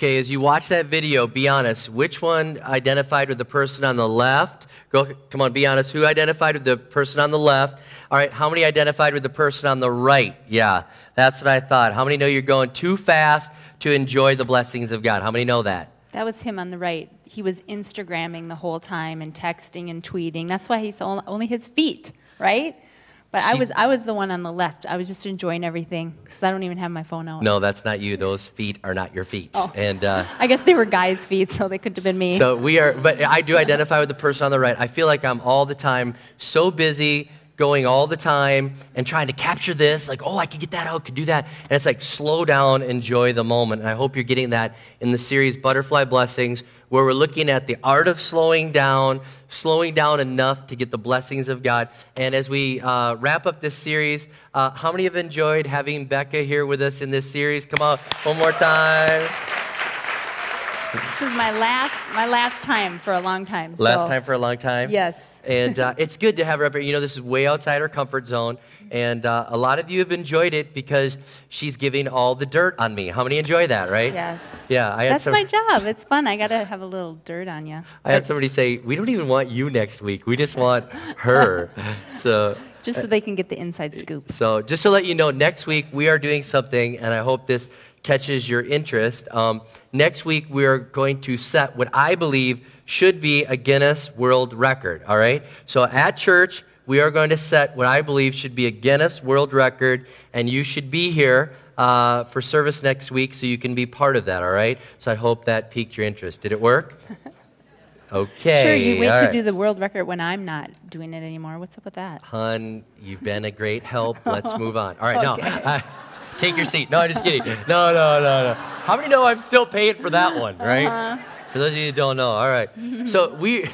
Okay, as you watch that video, be honest. Which one identified with the person on the left? Go, come on, be honest. Who identified with the person on the left? All right, how many identified with the person on the right? Yeah, that's what I thought. How many know you're going too fast to enjoy the blessings of God? How many know that? That was him on the right. He was Instagramming the whole time and texting and tweeting. That's why he's only his feet, right? But I was I was the one on the left. I was just enjoying everything because I don't even have my phone out. No, that's not you. Those feet are not your feet. Oh. And uh, I guess they were guys' feet, so they could have been me. so we are. But I do identify with the person on the right. I feel like I'm all the time so busy going all the time and trying to capture this, like, oh, I could get that out, could do that. And it's like, slow down, enjoy the moment. And I hope you're getting that in the series Butterfly Blessings, where we're looking at the art of slowing down, slowing down enough to get the blessings of God. And as we uh, wrap up this series, uh, how many have enjoyed having Becca here with us in this series? Come on, one more time. This is my last my last time for a long time. Last so- time for a long time? Yes. And uh, it's good to have her up here. You know, this is way outside her comfort zone. And uh, a lot of you have enjoyed it because she's giving all the dirt on me. How many enjoy that, right? Yes. Yeah, I had That's some, my job. It's fun. I got to have a little dirt on you. I had somebody say, "We don't even want you next week. We just want her." so, Just so they can get the inside scoop. so just to let you know, next week we are doing something, and I hope this catches your interest. Um, next week we are going to set what I believe should be a Guinness World Record. All right. So at church we are going to set what I believe should be a Guinness World Record, and you should be here. Uh, for service next week, so you can be part of that, all right? So I hope that piqued your interest. Did it work? Okay. Sure, you wait to right. do the world record when I'm not doing it anymore. What's up with that? Hun, you've been a great help. Let's move on. All right, Okay. no. uh, take your seat. No, I'm just kidding. No, no, no, no. How many know I'm still paying for that one, right? Uh-huh. For those of you who don't know, all right. so we,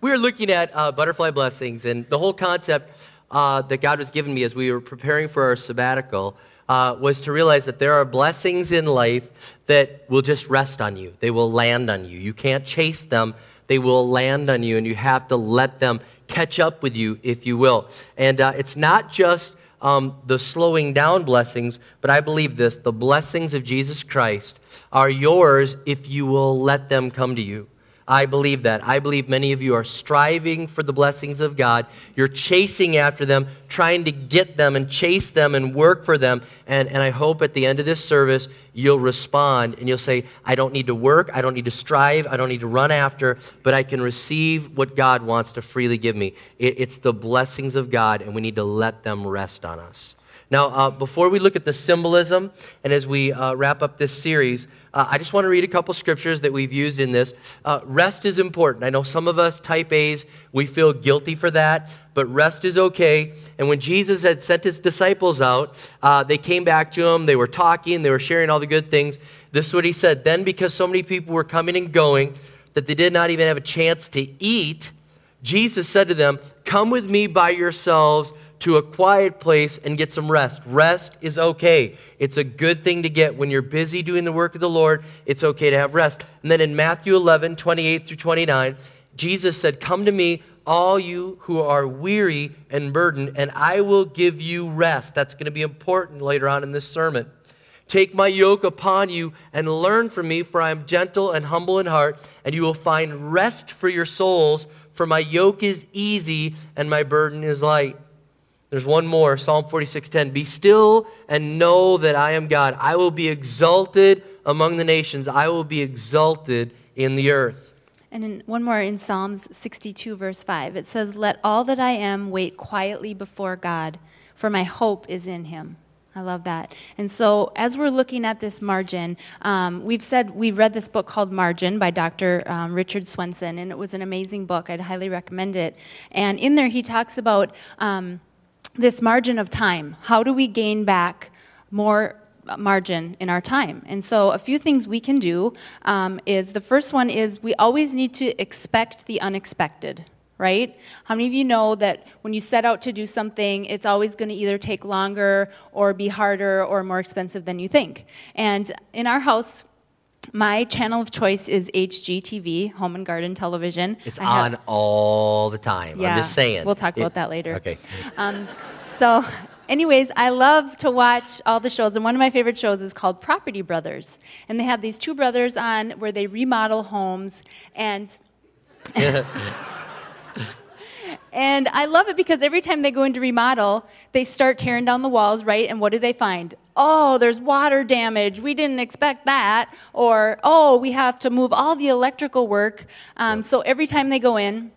we are looking at uh, butterfly blessings, and the whole concept uh, that God was giving me as we were preparing for our sabbatical uh, was to realize that there are blessings in life that will just rest on you. They will land on you. You can't chase them. They will land on you, and you have to let them catch up with you, if you will. And uh, it's not just um, the slowing down blessings, but I believe this the blessings of Jesus Christ are yours if you will let them come to you. I believe that. I believe many of you are striving for the blessings of God. You're chasing after them, trying to get them and chase them and work for them. And, and I hope at the end of this service, you'll respond and you'll say, I don't need to work. I don't need to strive. I don't need to run after, but I can receive what God wants to freely give me. It, it's the blessings of God, and we need to let them rest on us. Now, uh, before we look at the symbolism and as we uh, wrap up this series, uh, I just want to read a couple scriptures that we've used in this. Uh, rest is important. I know some of us, type A's, we feel guilty for that, but rest is okay. And when Jesus had sent his disciples out, uh, they came back to him, they were talking, they were sharing all the good things. This is what he said Then, because so many people were coming and going that they did not even have a chance to eat, Jesus said to them, Come with me by yourselves to a quiet place and get some rest. Rest is okay. It's a good thing to get when you're busy doing the work of the Lord. It's okay to have rest. And then in Matthew 11, 28 through 29, Jesus said, Come to me, all you who are weary and burdened, and I will give you rest. That's going to be important later on in this sermon. Take my yoke upon you and learn from me, for I am gentle and humble in heart, and you will find rest for your souls, for my yoke is easy and my burden is light. There's one more, Psalm 46:10. Be still and know that I am God. I will be exalted among the nations. I will be exalted in the earth. And in, one more in Psalms 62, verse 5. It says, Let all that I am wait quietly before God, for my hope is in him. I love that. And so, as we're looking at this margin, um, we've said we read this book called Margin by Dr. Um, Richard Swenson, and it was an amazing book. I'd highly recommend it. And in there, he talks about um, this margin of time. How do we gain back more margin in our time? And so, a few things we can do um, is the first one is we always need to expect the unexpected. Right? How many of you know that when you set out to do something, it's always going to either take longer or be harder or more expensive than you think? And in our house, my channel of choice is HGTV, Home and Garden Television. It's I have- on all the time. Yeah, I'm just saying. we'll talk about It- that later. Okay. um, so anyways, I love to watch all the shows, and one of my favorite shows is called Property Brothers. And they have these two brothers on where they remodel homes, and and I love it because every time they go into remodel, they start tearing down the walls, right? And what do they find? Oh, there's water damage. We didn't expect that. Or, oh, we have to move all the electrical work. Um, so every time they go in,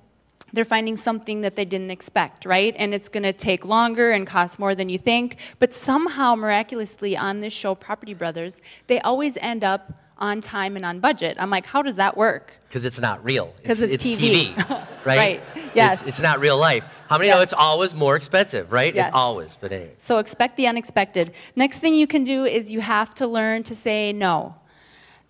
they're finding something that they didn't expect, right? And it's going to take longer and cost more than you think. But somehow, miraculously, on this show, Property Brothers, they always end up on time and on budget. I'm like, how does that work? Because it's not real. Because it's, it's, TV. TV. right? right. Yes. It's, it's, not real life. How many yes. know it's always more expensive, right? Yes. It's always, but anyway. So expect the unexpected. Next thing you can do is you have to learn to say no.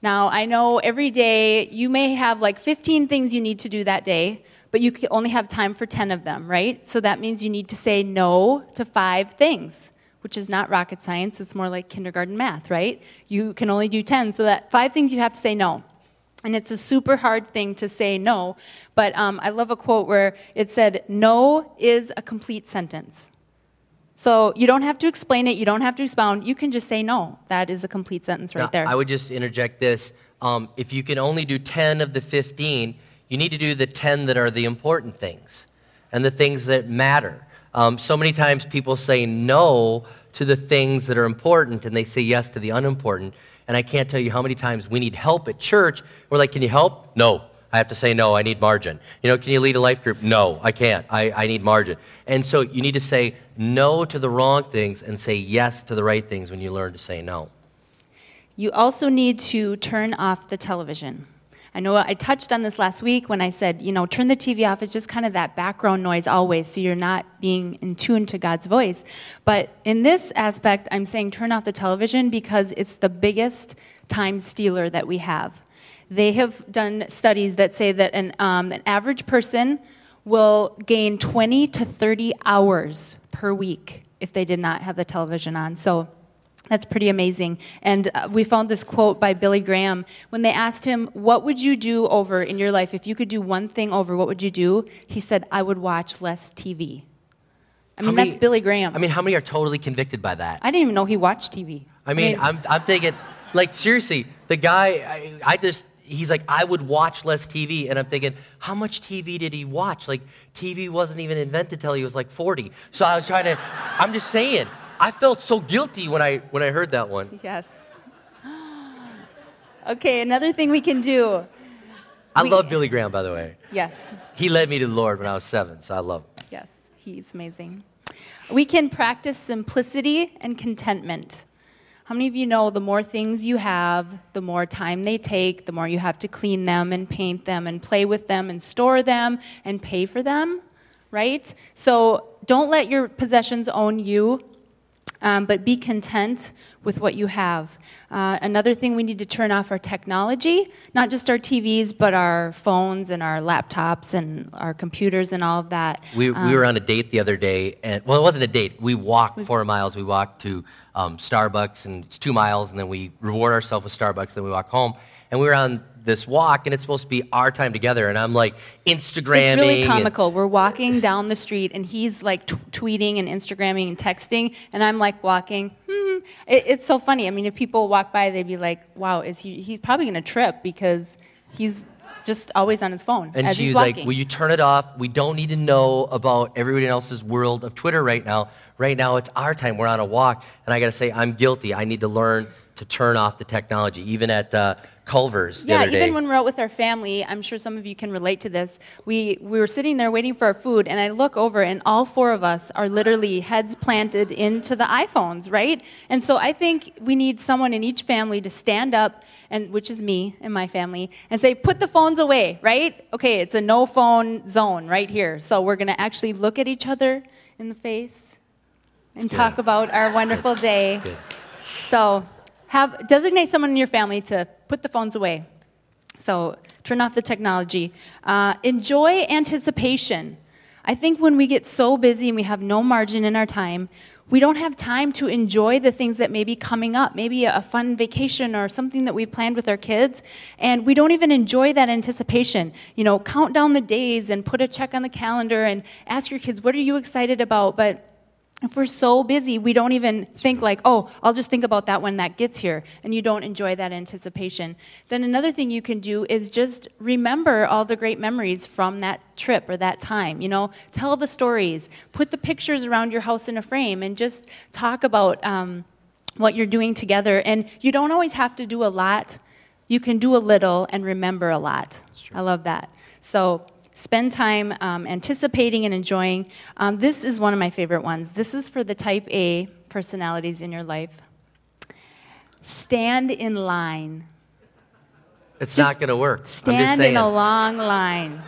Now, I know every day you may have like 15 things you need to do that day, but you only have time for 10 of them, right? So that means you need to say no to five things which is not rocket science, it's more like kindergarten math, right? You can only do 10, so that five things you have to say no. And it's a super hard thing to say no, but um, I love a quote where it said, No is a complete sentence. So you don't have to explain it, you don't have to expound, you can just say no. That is a complete sentence right now, there. I would just interject this. Um, if you can only do 10 of the 15, you need to do the 10 that are the important things and the things that matter. Um, so many times people say no to the things that are important and they say yes to the unimportant. And I can't tell you how many times we need help at church. We're like, can you help? No. I have to say no, I need margin. You know, can you lead a life group? No, I can't. I, I need margin. And so you need to say no to the wrong things and say yes to the right things when you learn to say no. You also need to turn off the television. I know I touched on this last week when I said, you know, turn the TV off. It's just kind of that background noise always, so you're not being in tune to God's voice. But in this aspect, I'm saying turn off the television because it's the biggest time stealer that we have. They have done studies that say that an, um, an average person will gain 20 to 30 hours per week if they did not have the television on. So that's pretty amazing. And uh, we found this quote by Billy Graham. When they asked him, What would you do over in your life? If you could do one thing over, what would you do? He said, I would watch less TV. I mean, many, that's Billy Graham. I mean, how many are totally convicted by that? I didn't even know he watched TV. I mean, I am I'm, I'm thinking, like, seriously, the guy, I, I just, he's like, I would watch less TV. And I'm thinking, how much TV did he watch? Like, TV wasn't even invented till he was like 40. So I was trying to, I'm just saying, I felt so guilty when I when I heard that one. Yes. Okay, another thing we can do. I we, love Billy Graham, by the way. Yes. He led me to the Lord when I was seven, so I love him. Yes, he's amazing. We can practice simplicity and contentment. How many of you know the more things you have, the more time they take, the more you have to clean them and paint them and play with them and store them and pay for them, right? So don't let your possessions own you um, but be content with what you have. Uh, another thing we need to turn off our technology, not just our TVs, but our phones and our laptops and our computers and all of that. We, um, we were on a date the other day, and well, it wasn't a date. We walked was, four miles. We walked to um, Starbucks, and it's two miles, and then we reward ourselves with Starbucks, then we walk home. And we were on this walk and it's supposed to be our time together. And i'm like instagramming it's really comical and... we're walking down the street and he's like t- tweeting and instagramming and texting and i'm like walking. Hmm. It, it's so funny. I mean if people walk by they'd be like wow is he he's probably going to trip because he's just always on his phone and she's like will you turn it off? We don't need to know about everybody else's world of twitter right now. Right now it's our time. We're on a walk. And i got to say i'm guilty. I need to learn to turn off the technology. Even at uh, Culver's. yeah, even when we're out with our family, I'm sure some of you can relate to this. We we were sitting there waiting for our food, and I look over, and all four of us are literally heads planted into the iPhones, right? And so I think we need someone in each family to stand up, and which is me and my family, and say, "Put the phones away," right? Okay, it's a no phone zone right here. So we're gonna actually look at each other in the face and talk about our wonderful day. So have designate someone in your family to put the phones away. So turn off the technology. Uh, enjoy anticipation. I think when we get so busy and we have no margin in our time, we don't have time to enjoy the things that may be coming up, maybe a fun vacation or something that we've planned with our kids, and we don't even enjoy that anticipation. You know, count down the days and put a check on the calendar and ask your kids, what are you excited about? But if we're so busy, we don't even think like, oh, I'll just think about that when that gets here, and you don't enjoy that anticipation. Then another thing you can do is just remember all the great memories from that trip or that time. You know, tell the stories, put the pictures around your house in a frame, and just talk about um, what you're doing together. And you don't always have to do a lot. You can do a little and remember a lot. I love that. So spend time um, anticipating and enjoying. Um, this is one of my favorite ones. This is for the type A personalities in your life. Stand in line. It's not going to work. Stand in a long line.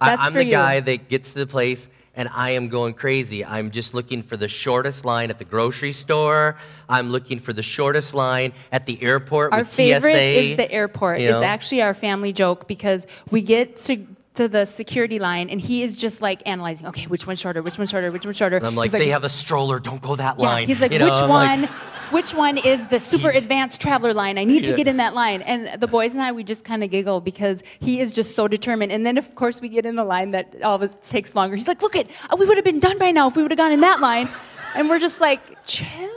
That's I, am for the you. guy that gets to the place and I am going crazy. I'm just looking for the shortest line at the grocery store. I'm looking for the shortest line at the airport Our with favorite TSA. is the airport. you It's actually our family joke because we get to to the security line and he is just like analyzing, okay, which one's shorter, which one's shorter, which one's shorter. And I'm like, He's they have a stroller. Don't go that line. Yeah, he's like, You which I'm like, one? which one is the super advanced traveler line? I need to get in that line. And the boys and I, we just kind of giggle because he is just so determined. And then, of course, we get in the line that all of it takes longer. He's like, look it, uh, we would have been done by now if we would have gone in that line. And we're just like, chill,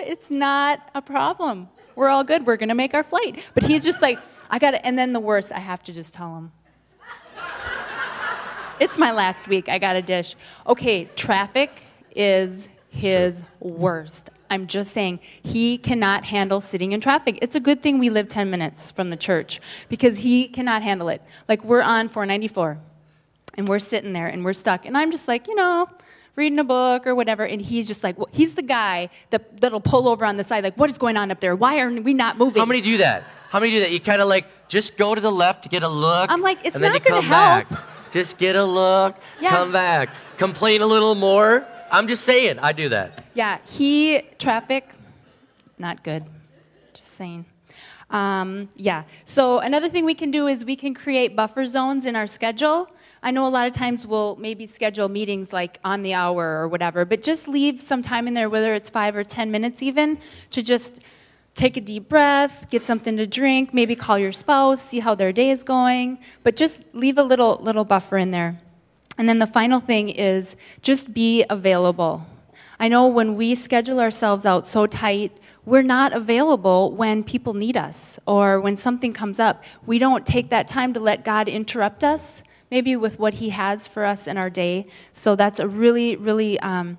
it's not a problem. We're all good. We're gonna make our flight. But he's just like, I got to And then the worst, I have to just tell him. It's my last week. I got a dish. Okay, traffic is his worst. I'm just saying, he cannot handle sitting in traffic. It's a good thing we live 10 minutes from the church because he cannot handle it. Like, we're on 494 and we're sitting there and we're stuck. And I'm just like, you know, reading a book or whatever. And he's just like, well, he's the guy that, that'll pull over on the side, like, what is going on up there? Why are we not moving? How many do that? How many do that? You kind of like just go to the left to get a look. I'm like, it's not gonna come back. Just get a look. Yeah. Come back. Complain a little more. I'm just saying, I do that. Yeah, he, traffic, not good. Just saying. Um, yeah, so another thing we can do is we can create buffer zones in our schedule. I know a lot of times we'll maybe schedule meetings like on the hour or whatever, but just leave some time in there, whether it's five or 10 minutes even, to just take a deep breath, get something to drink, maybe call your spouse, see how their day is going, but just leave a little, little buffer in there. And then the final thing is just be available. I know when we schedule ourselves out so tight, we're not available when people need us or when something comes up. We don't take that time to let God interrupt us, maybe with what He has for us in our day. So that's a really, really um,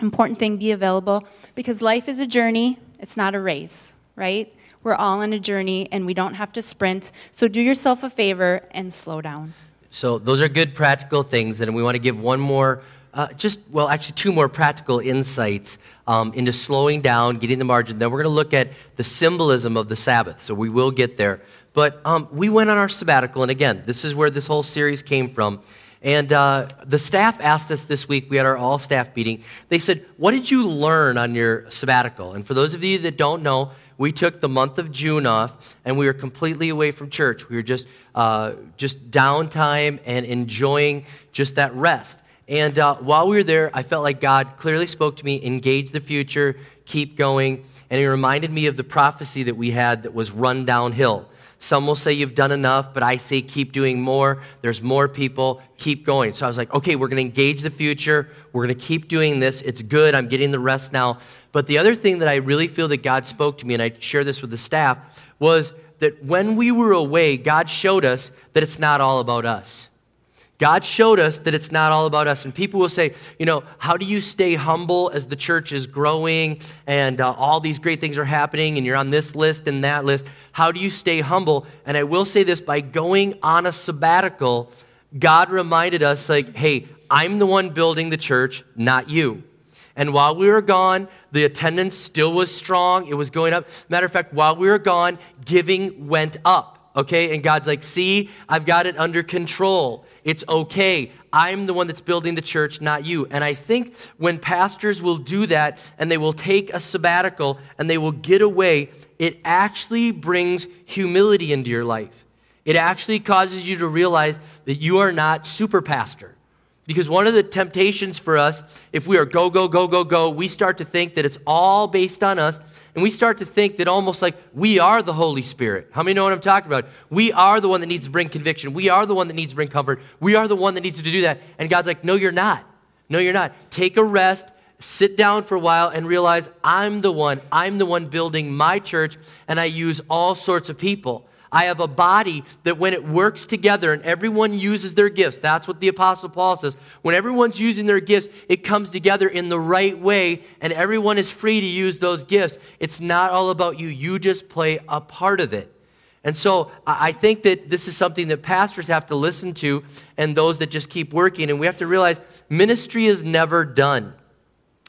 important thing. Be available because life is a journey, it's not a race, right? We're all on a journey and we don't have to sprint. So do yourself a favor and slow down. So those are good practical things, and we want to give one more, uh, just well, actually two more practical insights um, into slowing down, getting the margin. Then we're going to look at the symbolism of the Sabbath. So we will get there. But um, we went on our sabbatical, and again, this is where this whole series came from. And uh, the staff asked us this week, we had our all staff meeting. They said, What did you learn on your sabbatical? And for those of you that don't know, we took the month of June off and we were completely away from church. We were just, uh, just downtime and enjoying just that rest. And uh, while we were there, I felt like God clearly spoke to me engage the future, keep going. And He reminded me of the prophecy that we had that was run downhill. Some will say you've done enough, but I say keep doing more. There's more people, keep going. So I was like, okay, we're going to engage the future. We're going to keep doing this. It's good. I'm getting the rest now. But the other thing that I really feel that God spoke to me, and I share this with the staff, was that when we were away, God showed us that it's not all about us. God showed us that it's not all about us. And people will say, you know, how do you stay humble as the church is growing and uh, all these great things are happening and you're on this list and that list? How do you stay humble? And I will say this by going on a sabbatical, God reminded us, like, hey, I'm the one building the church, not you. And while we were gone, the attendance still was strong. It was going up. Matter of fact, while we were gone, giving went up. Okay? And God's like, see, I've got it under control. It's okay. I'm the one that's building the church, not you. And I think when pastors will do that and they will take a sabbatical and they will get away, it actually brings humility into your life. It actually causes you to realize that you are not super pastor. Because one of the temptations for us, if we are go, go, go, go, go, we start to think that it's all based on us. And we start to think that almost like we are the Holy Spirit. How many know what I'm talking about? We are the one that needs to bring conviction. We are the one that needs to bring comfort. We are the one that needs to do that. And God's like, no, you're not. No, you're not. Take a rest. sit down for a while and realize I'm the one, I'm the one building my church, and I use all sorts of people. I have a body that when it works together and everyone uses their gifts, that's what the Apostle Paul says. When everyone's using their gifts, it comes together in the right way and everyone is free to use those gifts. It's not all about you, you just play a part of it. And so I think that this is something that pastors have to listen to and those that just keep working. And we have to realize ministry is never done.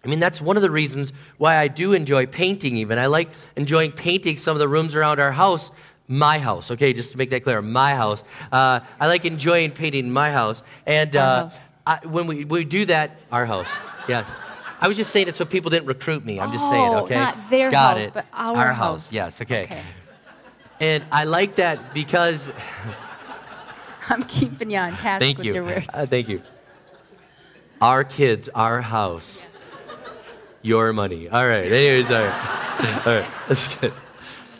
I mean, that's one of the reasons why I do enjoy painting, even. I like enjoying painting some of the rooms around our house my house, okay, just to make that clear, my house. Uh, I like enjoying painting my house. And uh, house. I, when we, we do that, our house, yes. I was just saying it so people didn't recruit me. I'm just Oh, saying, okay? not their Got house, it. but our house. Yes, okay. Okay. And I like that because, I'm keeping you on task thank with you. your words. Uh, thank you. Our kids, our house, your money. All right, anyways, all right. All right, that's good.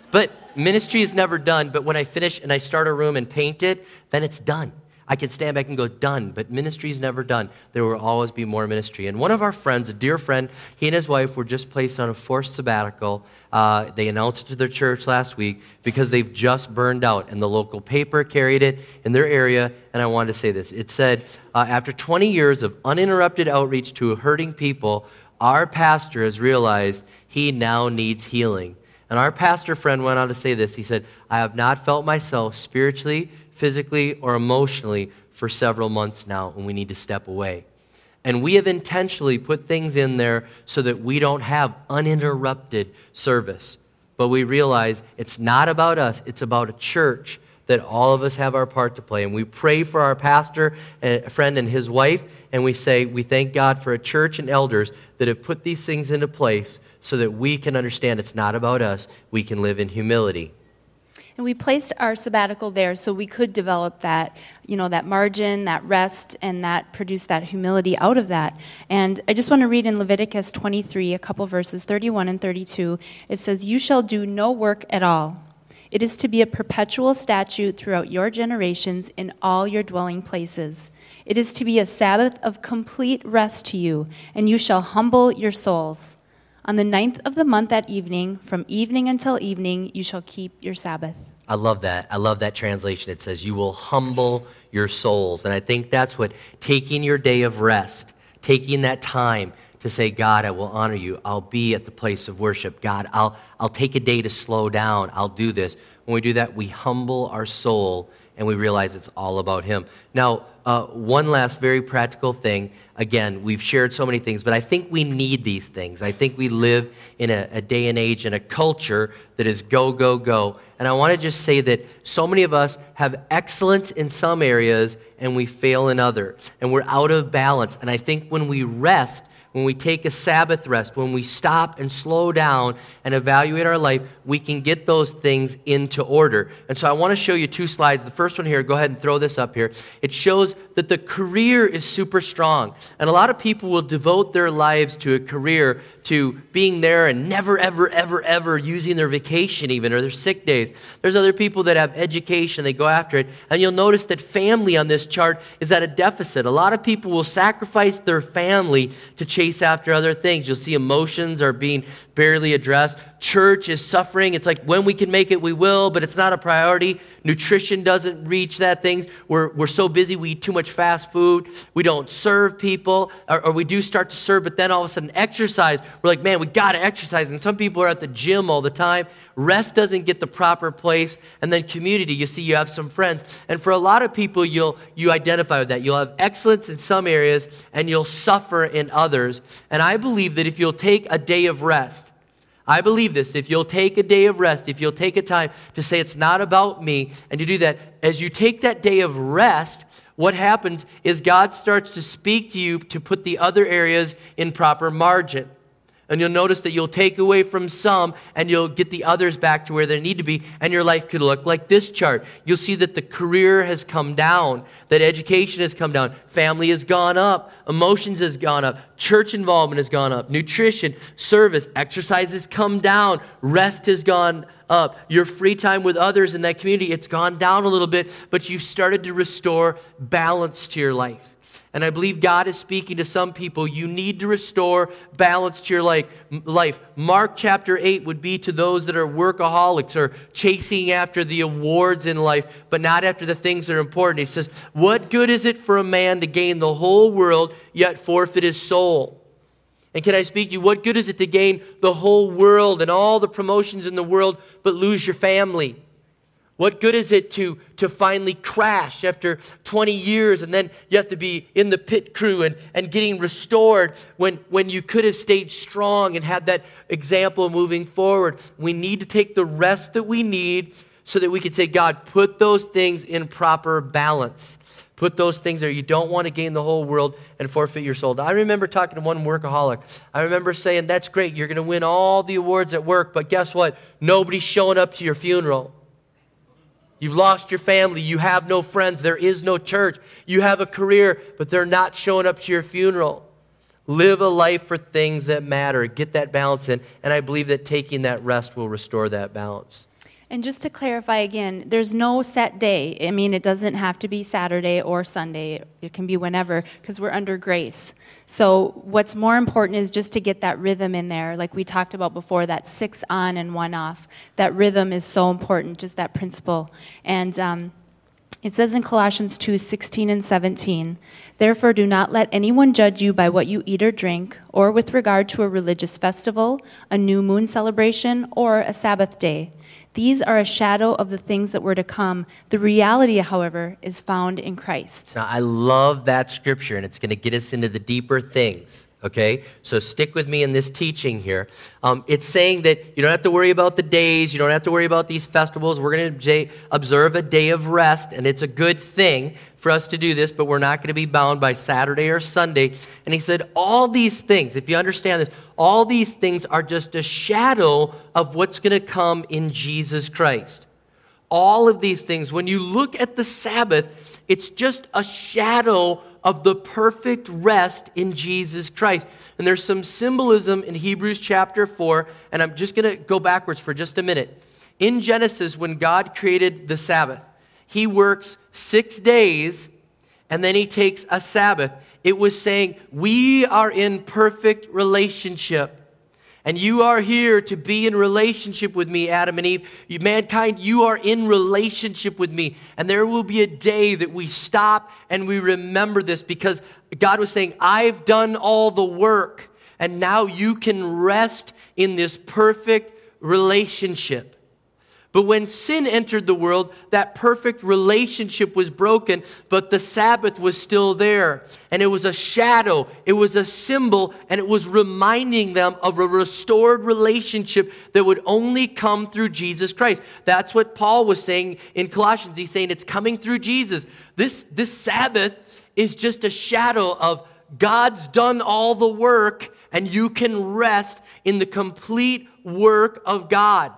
But ministry is never done, but when I finish and I start a room and paint it, then it's done. I can stand back and go, done, but ministry is never done. There will always be more ministry. And one of our friends, a dear friend, he and his wife were just placed on a forced sabbatical. Uh, they announced it to their church last week because they've just burned out, and the local paper carried it in their area. And I wanted to say this it said, uh, after 20 years of uninterrupted outreach to hurting people, our pastor has realized he now needs healing. And our pastor friend went on to say this. He said, I have not felt myself spiritually, physically, or emotionally for several months now, and we need to step away. And we have intentionally put things in there so that we don't have uninterrupted service. But we realize it's not about us, it's about a church that all of us have our part to play. And we pray for our pastor, and friend, and his wife, and we say, We thank God for a church and elders that have put these things into place so that we can understand it's not about us. We can live in humility. And we placed our sabbatical there so we could develop that, you know, that margin, that rest, and that produce that humility out of that. And I just want to read in Leviticus 23, a couple verses, 31 and 32. It says, You shall do no work at all. It is to be a perpetual statute throughout your generations in all your dwelling places. It is to be a Sabbath of complete rest to you, and you shall humble your souls. On the ninth of the month at evening, from evening until evening, you shall keep your Sabbath. I love that. I love that translation. It says, You will humble your souls. And I think that's what taking your day of rest, taking that time to say, God, I will honor you. I'll be at the place of worship. God, I'll, I'll take a day to slow down. I'll do this. When we do that, we humble our soul and we realize it's all about Him. Now, uh, one last very practical thing. Again, we've shared so many things, but I think we need these things. I think we live in a, a day and age and a culture that is go, go, go. And I want to just say that so many of us have excellence in some areas and we fail in other. And we're out of balance. And I think when we rest, when we take a Sabbath rest, when we stop and slow down and evaluate our life, we can get those things into order. And so I want to show you two slides. The first one here, go ahead and throw this up here. It shows that the career is super strong. And a lot of people will devote their lives to a career, to being there and never, ever, ever, ever using their vacation even or their sick days. There's other people that have education, they go after it. And you'll notice that family on this chart is at a deficit. A lot of people will sacrifice their family to chase after other things. You'll see emotions are being barely addressed. Church is suffering. It's like when we can make it, we will, but it's not a priority. Nutrition doesn't reach that things. We're, we're so busy, we eat too much fast food. We don't serve people, or, or we do start to serve, but then all of a sudden exercise. We're like, man, we got to exercise. And some people are at the gym all the time. Rest doesn't get the proper place. And then community, you see, you have some friends. And for a lot of people, you'll, you identify with that. You'll have excellence in some areas, and you'll suffer in others. And I believe that if you'll take a day of rest, I believe this. If you'll take a day of rest, if you'll take a time to say it's not about me, and you do that, as you take that day of rest, what happens is God starts to speak to you to put the other areas in proper margin. And you'll notice that you'll take away from some and you'll get the others back to where they need to be, and your life could look like this chart. You'll see that the career has come down, that education has come down, family has gone up, emotions has gone up, church involvement has gone up, nutrition, service, exercise has come down, rest has gone up, your free time with others in that community, it's gone down a little bit, but you've started to restore balance to your life. And I believe God is speaking to some people. You need to restore balance to your life. Mark chapter 8 would be to those that are workaholics or chasing after the awards in life, but not after the things that are important. He says, What good is it for a man to gain the whole world yet forfeit his soul? And can I speak to you? What good is it to gain the whole world and all the promotions in the world but lose your family? What good is it to, to finally crash after 20 years and then you have to be in the pit crew and, and getting restored when, when you could have stayed strong and had that example moving forward? We need to take the rest that we need so that we can say, God, put those things in proper balance. Put those things there. You don't want to gain the whole world and forfeit your soul. I remember talking to one workaholic. I remember saying, That's great. You're going to win all the awards at work, but guess what? Nobody's showing up to your funeral. You've lost your family. You have no friends. There is no church. You have a career, but they're not showing up to your funeral. Live a life for things that matter. Get that balance in. And I believe that taking that rest will restore that balance. And just to clarify again, there's no set day. I mean, it doesn't have to be Saturday or Sunday. It can be whenever because we're under grace. So, what's more important is just to get that rhythm in there. Like we talked about before, that six on and one off. That rhythm is so important, just that principle. And um, it says in Colossians 2 16 and 17, Therefore, do not let anyone judge you by what you eat or drink, or with regard to a religious festival, a new moon celebration, or a Sabbath day these are a shadow of the things that were to come. The reality, however, is found in Christ. Now, I love that scripture, and it's going to get us into the deeper things. Okay, so stick with me in this teaching here. Um, it's saying that you don't have to worry about the days, you don't have to worry about these festivals. We're going to observe a day of rest, and it's a good thing for us to do this, but we're not going to be bound by Saturday or Sunday. And he said, All these things, if you understand this, all these things are just a shadow of what's going to come in Jesus Christ. All of these things, when you look at the Sabbath, it's just a shadow of the perfect rest in Jesus Christ. And there's some symbolism in Hebrews chapter 4, and I'm just going to go backwards for just a minute. In Genesis, when God created the Sabbath, he works six days and then he takes a Sabbath. It was saying, We are in perfect relationship. And you are here to be in relationship with me, Adam and Eve. You, mankind, you are in relationship with me. And there will be a day that we stop and we remember this because God was saying, I've done all the work. And now you can rest in this perfect relationship. But when sin entered the world, that perfect relationship was broken, but the Sabbath was still there. And it was a shadow, it was a symbol, and it was reminding them of a restored relationship that would only come through Jesus Christ. That's what Paul was saying in Colossians. He's saying it's coming through Jesus. This, this Sabbath is just a shadow of God's done all the work, and you can rest in the complete work of God.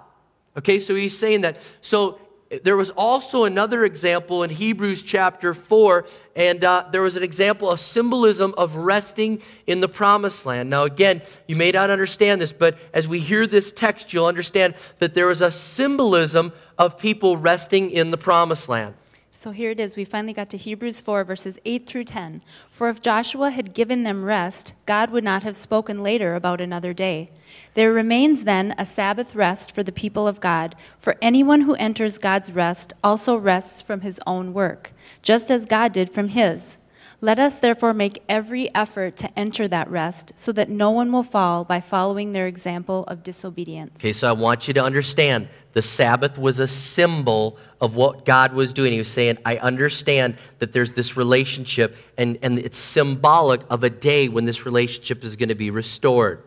Okay, so he's saying that. So there was also another example in Hebrews chapter 4, and uh, there was an example, a symbolism of resting in the promised land. Now, again, you may not understand this, but as we hear this text, you'll understand that there is a symbolism of people resting in the promised land. So here it is. We finally got to Hebrews 4, verses 8 through 10. For if Joshua had given them rest, God would not have spoken later about another day. There remains then a Sabbath rest for the people of God, for anyone who enters God's rest also rests from his own work, just as God did from his. Let us therefore make every effort to enter that rest, so that no one will fall by following their example of disobedience. Okay, so I want you to understand the Sabbath was a symbol of what God was doing. He was saying, I understand that there's this relationship, and, and it's symbolic of a day when this relationship is going to be restored.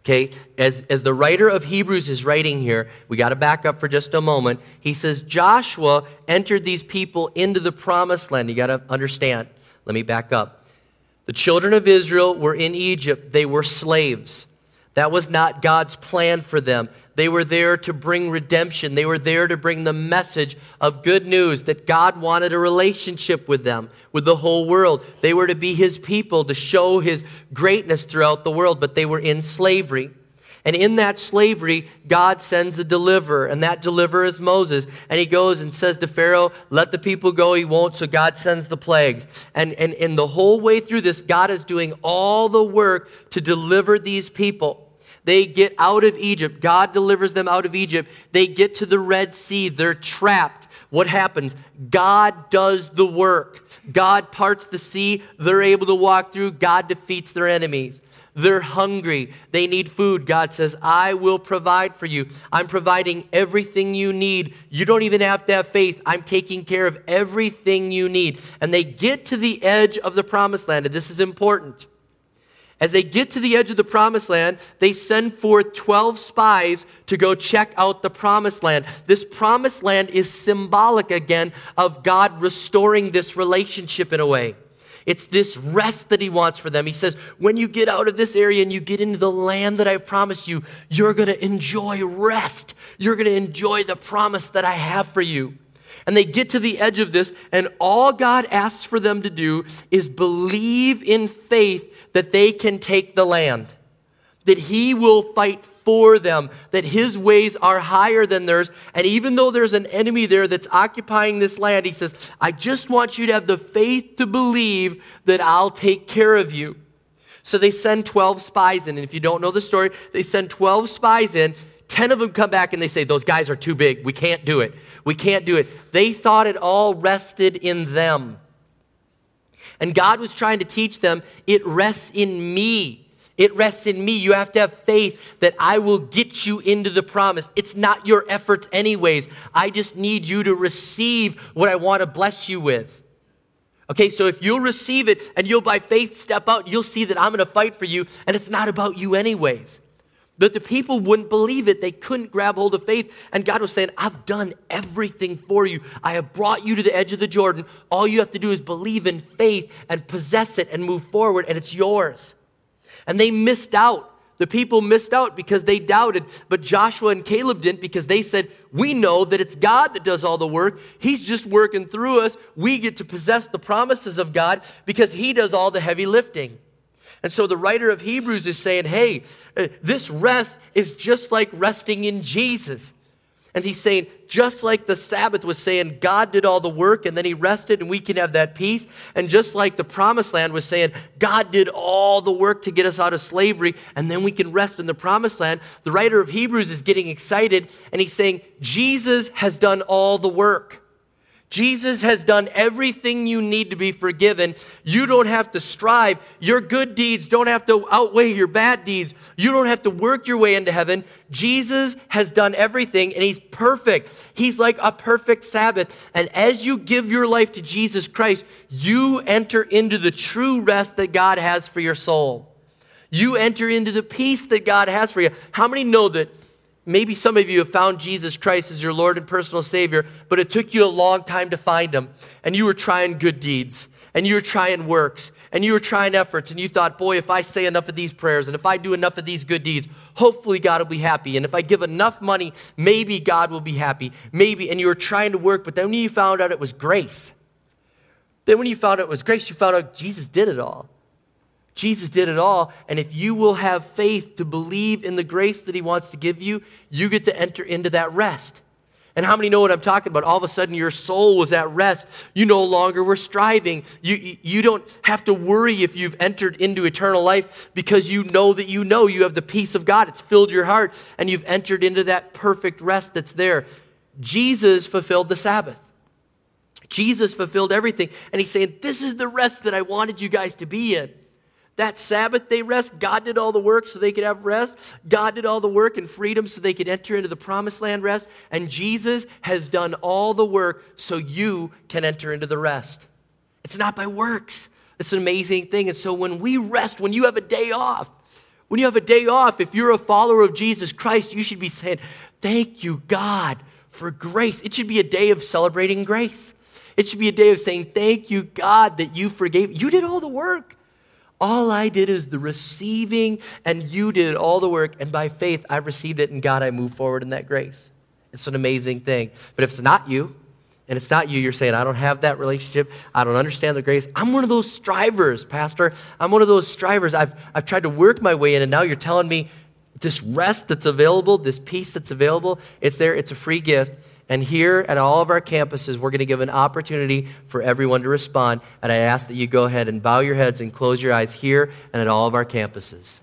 Okay, as, as the writer of Hebrews is writing here, we got to back up for just a moment. He says, Joshua entered these people into the promised land. You got to understand. Let me back up. The children of Israel were in Egypt, they were slaves. That was not God's plan for them. They were there to bring redemption. They were there to bring the message of good news that God wanted a relationship with them, with the whole world. They were to be his people, to show his greatness throughout the world, but they were in slavery. And in that slavery, God sends a deliverer, and that deliverer is Moses. And he goes and says to Pharaoh, Let the people go. He won't, so God sends the plagues. And, and, and the whole way through this, God is doing all the work to deliver these people. They get out of Egypt. God delivers them out of Egypt. They get to the Red Sea. They're trapped. What happens? God does the work. God parts the sea. They're able to walk through. God defeats their enemies. They're hungry. They need food. God says, I will provide for you. I'm providing everything you need. You don't even have to have faith. I'm taking care of everything you need. And they get to the edge of the promised land, and this is important. As they get to the edge of the promised land, they send forth 12 spies to go check out the promised land. This promised land is symbolic again of God restoring this relationship in a way. It's this rest that he wants for them. He says, when you get out of this area and you get into the land that I've promised you, you're going to enjoy rest. You're going to enjoy the promise that I have for you. And they get to the edge of this, and all God asks for them to do is believe in faith that they can take the land, that He will fight for them, that his ways are higher than theirs. And even though there's an enemy there that's occupying this land, he says, I just want you to have the faith to believe that I'll take care of you. So they send 12 spies in. And if you don't know the story, they send 12 spies in. 10 of them come back and they say, Those guys are too big. We can't do it. We can't do it. They thought it all rested in them. And God was trying to teach them, It rests in me. It rests in me. You have to have faith that I will get you into the promise. It's not your efforts, anyways. I just need you to receive what I want to bless you with. Okay, so if you'll receive it and you'll by faith step out, you'll see that I'm going to fight for you, and it's not about you, anyways. But the people wouldn't believe it. They couldn't grab hold of faith. And God was saying, I've done everything for you. I have brought you to the edge of the Jordan. All you have to do is believe in faith and possess it and move forward, and it's yours. And they missed out. The people missed out because they doubted, but Joshua and Caleb didn't because they said, We know that it's God that does all the work. He's just working through us. We get to possess the promises of God because He does all the heavy lifting. And so the writer of Hebrews is saying, Hey, uh, this rest is just like resting in Jesus. And he's saying, just like the Sabbath was saying, God did all the work and then he rested and we can have that peace. And just like the promised land was saying, God did all the work to get us out of slavery and then we can rest in the promised land, the writer of Hebrews is getting excited and he's saying, Jesus has done all the work. Jesus has done everything you need to be forgiven. You don't have to strive. Your good deeds don't have to outweigh your bad deeds. You don't have to work your way into heaven. Jesus has done everything and he's perfect. He's like a perfect Sabbath. And as you give your life to Jesus Christ, you enter into the true rest that God has for your soul. You enter into the peace that God has for you. How many know that Maybe some of you have found Jesus Christ as your Lord and personal Savior, but it took you a long time to find Him. And you were trying good deeds, and you were trying works, and you were trying efforts, and you thought, boy, if I say enough of these prayers, and if I do enough of these good deeds, hopefully God will be happy. And if I give enough money, maybe God will be happy. Maybe. And you were trying to work, but then when you found out it was grace, then when you found out it was grace, you found out Jesus did it all. Jesus did it all. And if you will have faith to believe in the grace that He wants to give you, you get to enter into that rest. And how many know what I'm talking about? All of a sudden, your soul was at rest. You no longer were striving. You, you don't have to worry if you've entered into eternal life because you know that you know you have the peace of God. It's filled your heart, and you've entered into that perfect rest that's there. Jesus fulfilled the Sabbath. Jesus fulfilled everything. And He's saying, This is the rest that I wanted you guys to be in. That Sabbath they rest, God did all the work so they could have rest. God did all the work and freedom so they could enter into the promised land rest. And Jesus has done all the work so you can enter into the rest. It's not by works. It's an amazing thing. And so when we rest, when you have a day off, when you have a day off, if you're a follower of Jesus Christ, you should be saying, Thank you, God, for grace. It should be a day of celebrating grace. It should be a day of saying, Thank you, God, that you forgave. You did all the work. All I did is the receiving, and you did all the work. And by faith, I received it, and God, I move forward in that grace. It's an amazing thing. But if it's not you, and it's not you, you're saying, I don't have that relationship. I don't understand the grace. I'm one of those strivers, Pastor. I'm one of those strivers. I've, I've tried to work my way in, and now you're telling me this rest that's available, this peace that's available, it's there, it's a free gift. And here at all of our campuses, we're going to give an opportunity for everyone to respond. And I ask that you go ahead and bow your heads and close your eyes here and at all of our campuses.